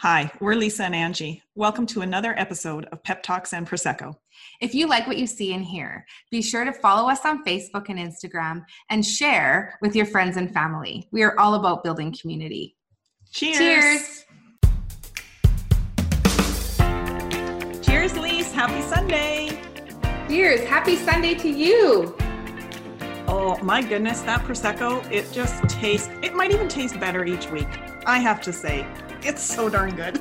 Hi, we're Lisa and Angie. Welcome to another episode of Pep Talks and Prosecco. If you like what you see and hear, be sure to follow us on Facebook and Instagram and share with your friends and family. We are all about building community. Cheers. Cheers. Cheers, Lise. Happy Sunday. Cheers. Happy Sunday to you. Oh my goodness, that Prosecco, it just tastes, it might even taste better each week. I have to say, it's so darn good.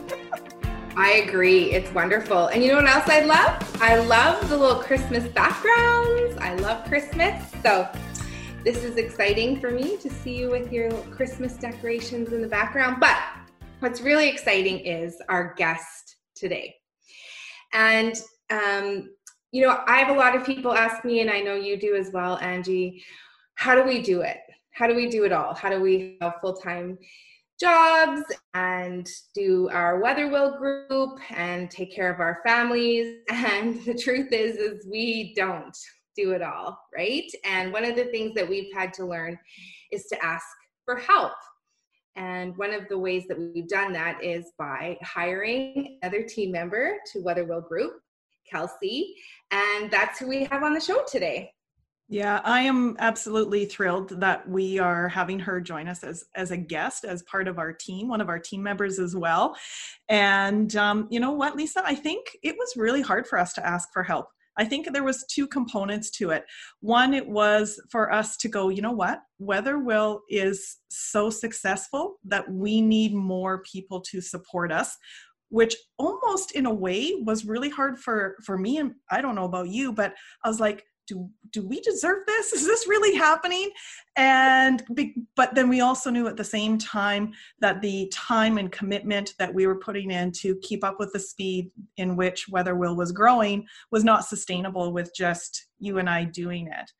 I agree. It's wonderful. And you know what else I love? I love the little Christmas backgrounds. I love Christmas. So this is exciting for me to see you with your Christmas decorations in the background. But what's really exciting is our guest today. And, um, you know, I have a lot of people ask me, and I know you do as well, Angie, how do we do it? How do we do it all? How do we have full time jobs and do our weather wheel group and take care of our families. And the truth is is we don't do it all right? And one of the things that we've had to learn is to ask for help. And one of the ways that we've done that is by hiring another team member to weather wheel group kelsey. And that's who we have on the show today yeah, I am absolutely thrilled that we are having her join us as as a guest, as part of our team, one of our team members as well. And um, you know what, Lisa, I think it was really hard for us to ask for help. I think there was two components to it. One, it was for us to go, you know what, Weather Will is so successful that we need more people to support us which almost in a way was really hard for for me and i don't know about you but i was like do do we deserve this? Is this really happening? And but then we also knew at the same time that the time and commitment that we were putting in to keep up with the speed in which weather will was growing was not sustainable with just you and i doing it.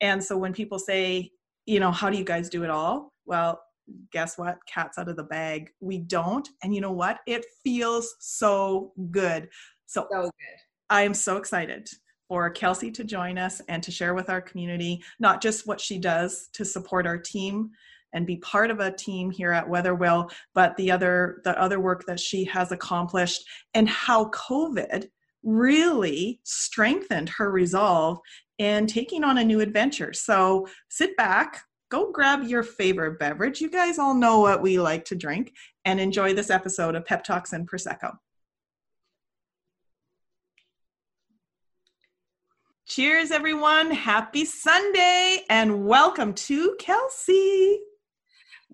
And so when people say you know how do you guys do it all? Well guess what? Cats out of the bag. We don't. And you know what? It feels so good. So, so good. I am so excited for Kelsey to join us and to share with our community not just what she does to support our team and be part of a team here at Weatherwill, but the other the other work that she has accomplished and how COVID really strengthened her resolve in taking on a new adventure. So sit back, go grab your favorite beverage. You guys all know what we like to drink and enjoy this episode of Pep Talks and Prosecco. Cheers, everyone. Happy Sunday and welcome to Kelsey.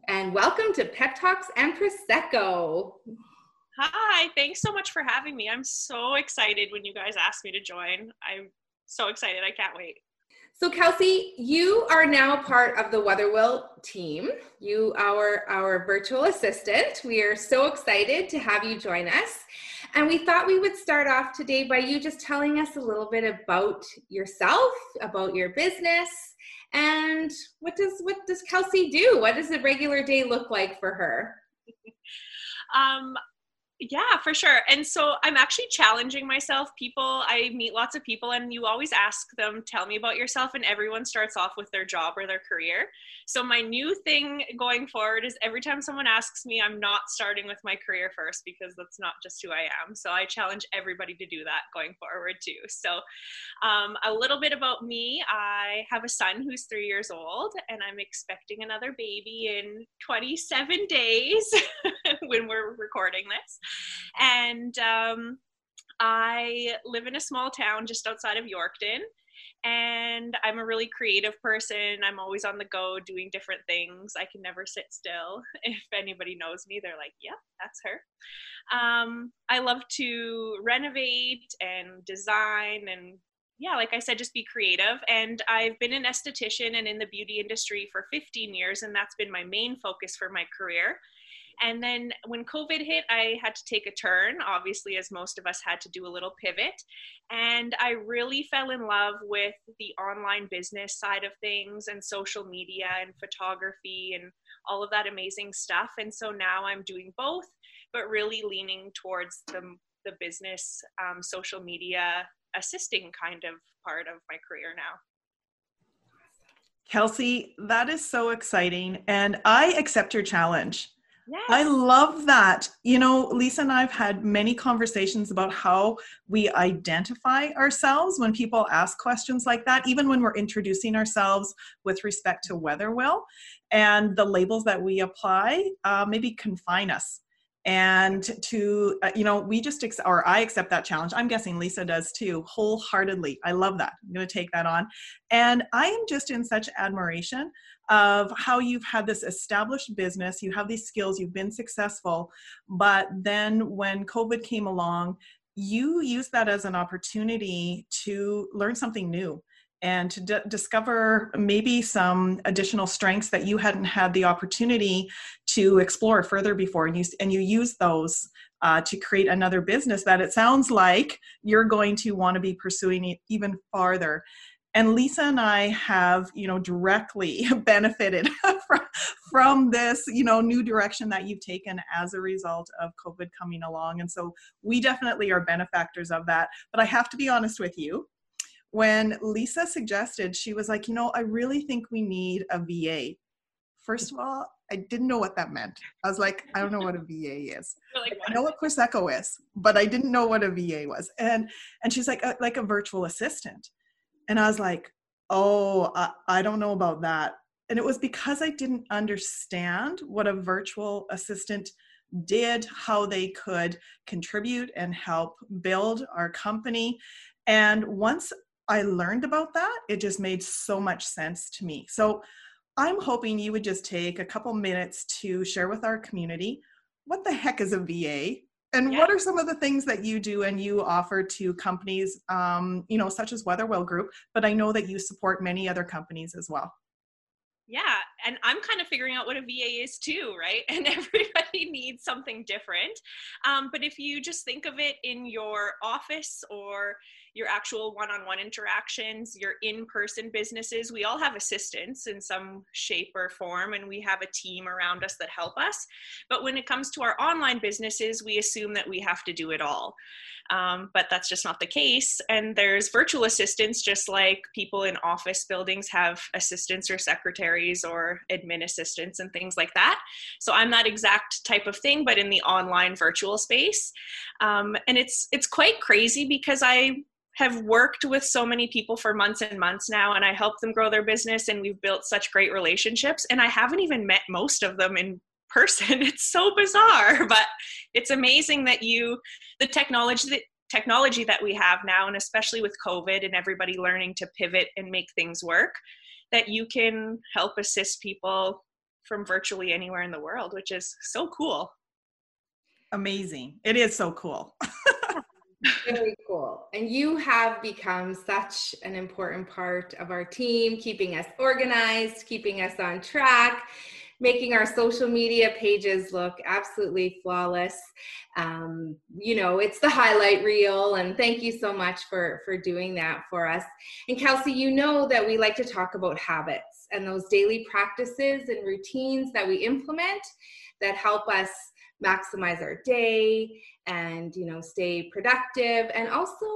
And welcome to Pep Talks and Prosecco. Hi, thanks so much for having me. I'm so excited when you guys asked me to join. I'm so excited. I can't wait. So Kelsey, you are now part of the Weatherwill team. You are our virtual assistant. We are so excited to have you join us. And we thought we would start off today by you just telling us a little bit about yourself, about your business, and what does what does Kelsey do? What does a regular day look like for her? um, yeah, for sure. And so I'm actually challenging myself. People, I meet lots of people, and you always ask them, tell me about yourself, and everyone starts off with their job or their career. So my new thing going forward is every time someone asks me, I'm not starting with my career first because that's not just who I am. So I challenge everybody to do that going forward too. So um, a little bit about me I have a son who's three years old, and I'm expecting another baby in 27 days when we're recording this and um, I live in a small town just outside of Yorkton. And I'm a really creative person. I'm always on the go doing different things. I can never sit still. If anybody knows me, they're like, yeah, that's her. Um, I love to renovate and design and yeah, like I said, just be creative. And I've been an esthetician and in the beauty industry for 15 years, and that's been my main focus for my career. And then when COVID hit, I had to take a turn, obviously, as most of us had to do a little pivot. And I really fell in love with the online business side of things and social media and photography and all of that amazing stuff. And so now I'm doing both, but really leaning towards the, the business, um, social media assisting kind of part of my career now. Kelsey, that is so exciting. And I accept your challenge. Yes. I love that. You know, Lisa and I have had many conversations about how we identify ourselves when people ask questions like that, even when we're introducing ourselves with respect to Weatherwill. And the labels that we apply uh, maybe confine us. And to, uh, you know, we just, ex- or I accept that challenge. I'm guessing Lisa does too, wholeheartedly. I love that. I'm going to take that on. And I am just in such admiration of how you've had this established business, you have these skills, you've been successful, but then when COVID came along, you used that as an opportunity to learn something new and to d- discover maybe some additional strengths that you hadn't had the opportunity to explore further before and you and you use those uh, to create another business that it sounds like you're going to want to be pursuing even farther. And lisa and i have you know directly benefited from, from this you know new direction that you've taken as a result of covid coming along. And so we definitely are benefactors of that. But i have to be honest with you when lisa suggested she was like you know i really think we need a va first of all i didn't know what that meant. I was like i don't know what a va is. Like, i know what prosecco is but i didn't know what a va was. And and she's like a, like a virtual assistant. And I was like, oh, I, I don't know about that. And it was because I didn't understand what a virtual assistant did, how they could contribute and help build our company. And once I learned about that, it just made so much sense to me. So I'm hoping you would just take a couple minutes to share with our community what the heck is a VA? And yeah. what are some of the things that you do and you offer to companies, um, you know, such as Weatherwell Group? But I know that you support many other companies as well. Yeah, and I'm kind of figuring out what a VA is too, right? And everybody needs something different. Um, but if you just think of it in your office or your actual one-on-one interactions, your in-person businesses. We all have assistants in some shape or form, and we have a team around us that help us. But when it comes to our online businesses, we assume that we have to do it all. Um, but that's just not the case. And there's virtual assistants, just like people in office buildings have assistants or secretaries or admin assistants and things like that. So I'm that exact type of thing, but in the online virtual space. Um, and it's it's quite crazy because I have worked with so many people for months and months now and I help them grow their business and we've built such great relationships and I haven't even met most of them in person. It's so bizarre, but it's amazing that you the technology that technology that we have now and especially with COVID and everybody learning to pivot and make things work that you can help assist people from virtually anywhere in the world, which is so cool. Amazing. It is so cool. Very cool. And you have become such an important part of our team, keeping us organized, keeping us on track, making our social media pages look absolutely flawless. Um, you know, it's the highlight reel. And thank you so much for, for doing that for us. And Kelsey, you know that we like to talk about habits and those daily practices and routines that we implement that help us maximize our day and you know stay productive and also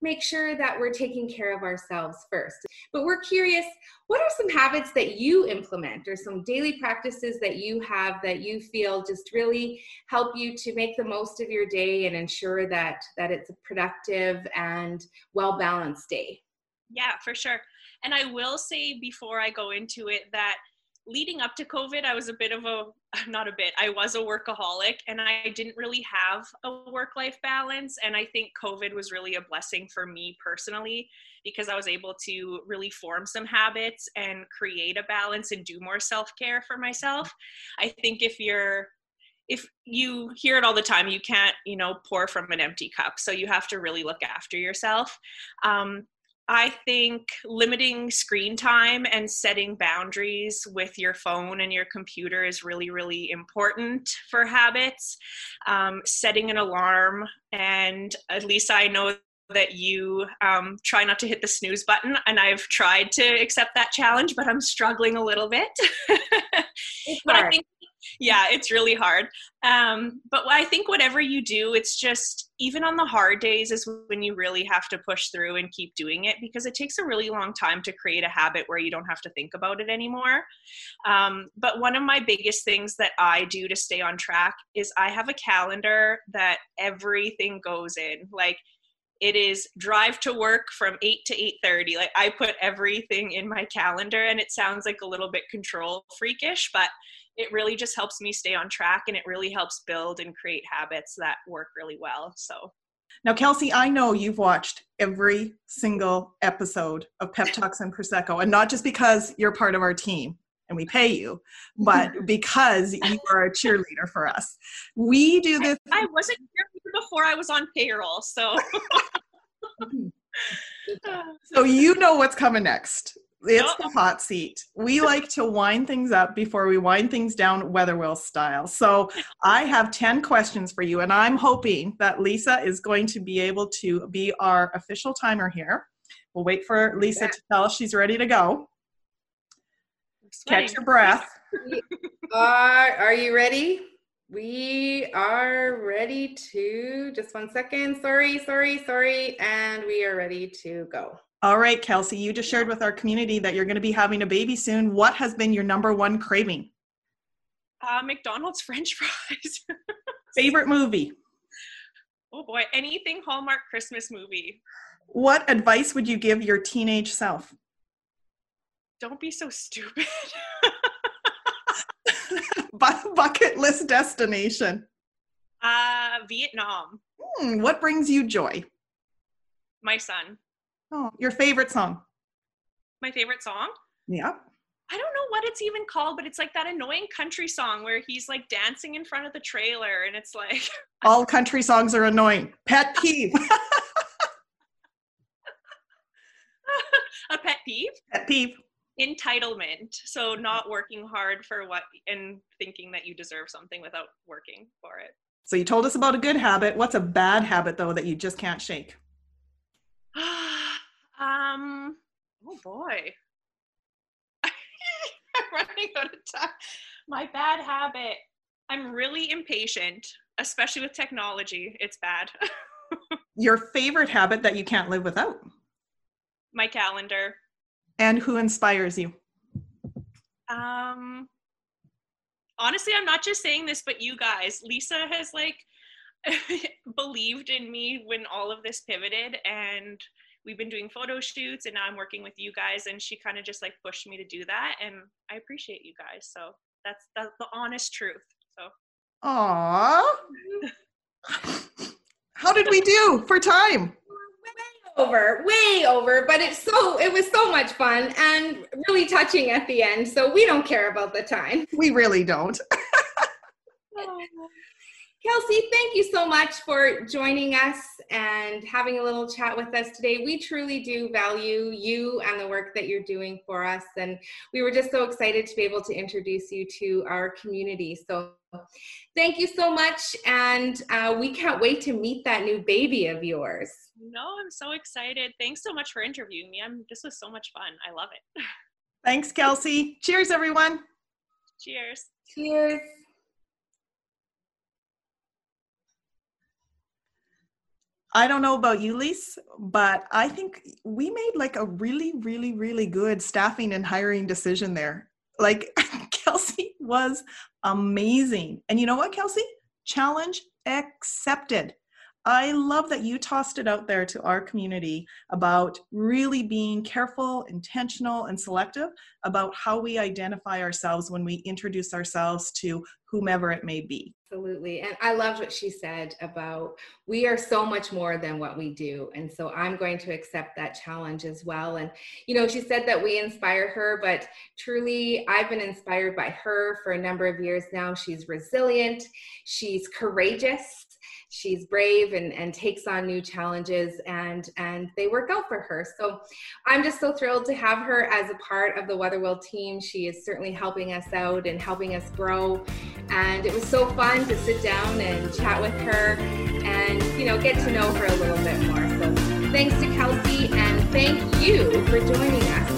make sure that we're taking care of ourselves first. But we're curious what are some habits that you implement or some daily practices that you have that you feel just really help you to make the most of your day and ensure that that it's a productive and well balanced day? Yeah for sure. And i will say before i go into it that leading up to COVID, I was a bit of a, not a bit, I was a workaholic and I didn't really have a work life balance. And I think COVID was really a blessing for me personally because I was able to really form some habits and create a balance and do more self care for myself. I think if you're, if you hear it all the time, you can't, you know, pour from an empty cup. So you have to really look after yourself. Um, I think limiting screen time and setting boundaries with your phone and your computer is really, really important for habits. Um, setting an alarm, and at least I know that you um, try not to hit the snooze button, and I've tried to accept that challenge, but I'm struggling a little bit. but I think yeah, it's really hard. Um, but I think whatever you do, it's just even on the hard days is when you really have to push through and keep doing it because it takes a really long time to create a habit where you don't have to think about it anymore. Um, but one of my biggest things that I do to stay on track is I have a calendar that everything goes in. Like it is drive to work from 8 to 8.30 like i put everything in my calendar and it sounds like a little bit control freakish but it really just helps me stay on track and it really helps build and create habits that work really well so. Now kelsey i know you've watched every single episode of pep talks and prosecco and not just because you're part of our team and we pay you, but because you are a cheerleader for us. We do this. I wasn't here before I was on payroll, so. so you know what's coming next. It's the hot seat. We like to wind things up before we wind things down weather wheel style. So I have 10 questions for you, and I'm hoping that Lisa is going to be able to be our official timer here. We'll wait for Lisa to tell us she's ready to go. Catch your breath. are, are you ready? We are ready to, just one second. Sorry, sorry, sorry. And we are ready to go. All right, Kelsey, you just shared with our community that you're going to be having a baby soon. What has been your number one craving? Uh, McDonald's French fries. Favorite movie? Oh boy, anything Hallmark Christmas movie. What advice would you give your teenage self? Don't be so stupid. Bucket list destination. Uh, Vietnam. Hmm, what brings you joy? My son. Oh, your favorite song? My favorite song? Yeah. I don't know what it's even called, but it's like that annoying country song where he's like dancing in front of the trailer and it's like all country songs are annoying. Pet peeve. A pet peeve? Pet peeve entitlement so not working hard for what and thinking that you deserve something without working for it. So you told us about a good habit. What's a bad habit though that you just can't shake? Um oh boy. I'm running out of time. My bad habit. I'm really impatient especially with technology. It's bad. Your favorite habit that you can't live without? My calendar and who inspires you? Um, honestly, I'm not just saying this, but you guys. Lisa has like believed in me when all of this pivoted, and we've been doing photo shoots, and now I'm working with you guys, and she kind of just like pushed me to do that, and I appreciate you guys. So that's that's the honest truth. So. Aww. How did we do for time? Over, way over, but it's so it was so much fun and really touching at the end. So we don't care about the time. We really don't. Kelsey, thank you so much for joining us and having a little chat with us today. We truly do value you and the work that you're doing for us. And we were just so excited to be able to introduce you to our community. So thank you so much. And uh, we can't wait to meet that new baby of yours. No, I'm so excited. Thanks so much for interviewing me. I'm this was so much fun. I love it. Thanks, Kelsey. Cheers, everyone. Cheers. Cheers. I don't know about you, Lise, but I think we made like a really, really, really good staffing and hiring decision there. Like Kelsey was amazing. And you know what, Kelsey? Challenge accepted. I love that you tossed it out there to our community about really being careful, intentional, and selective about how we identify ourselves when we introduce ourselves to whomever it may be. Absolutely. And I loved what she said about we are so much more than what we do. And so I'm going to accept that challenge as well. And, you know, she said that we inspire her, but truly, I've been inspired by her for a number of years now. She's resilient, she's courageous she's brave and, and takes on new challenges and and they work out for her. So i'm just so thrilled to have her as a part of the weatherwheel team. She is certainly helping us out and helping us grow. And it was so fun to sit down and chat with her and you know get to know her a little bit more. So thanks to kelsey and thank you for joining us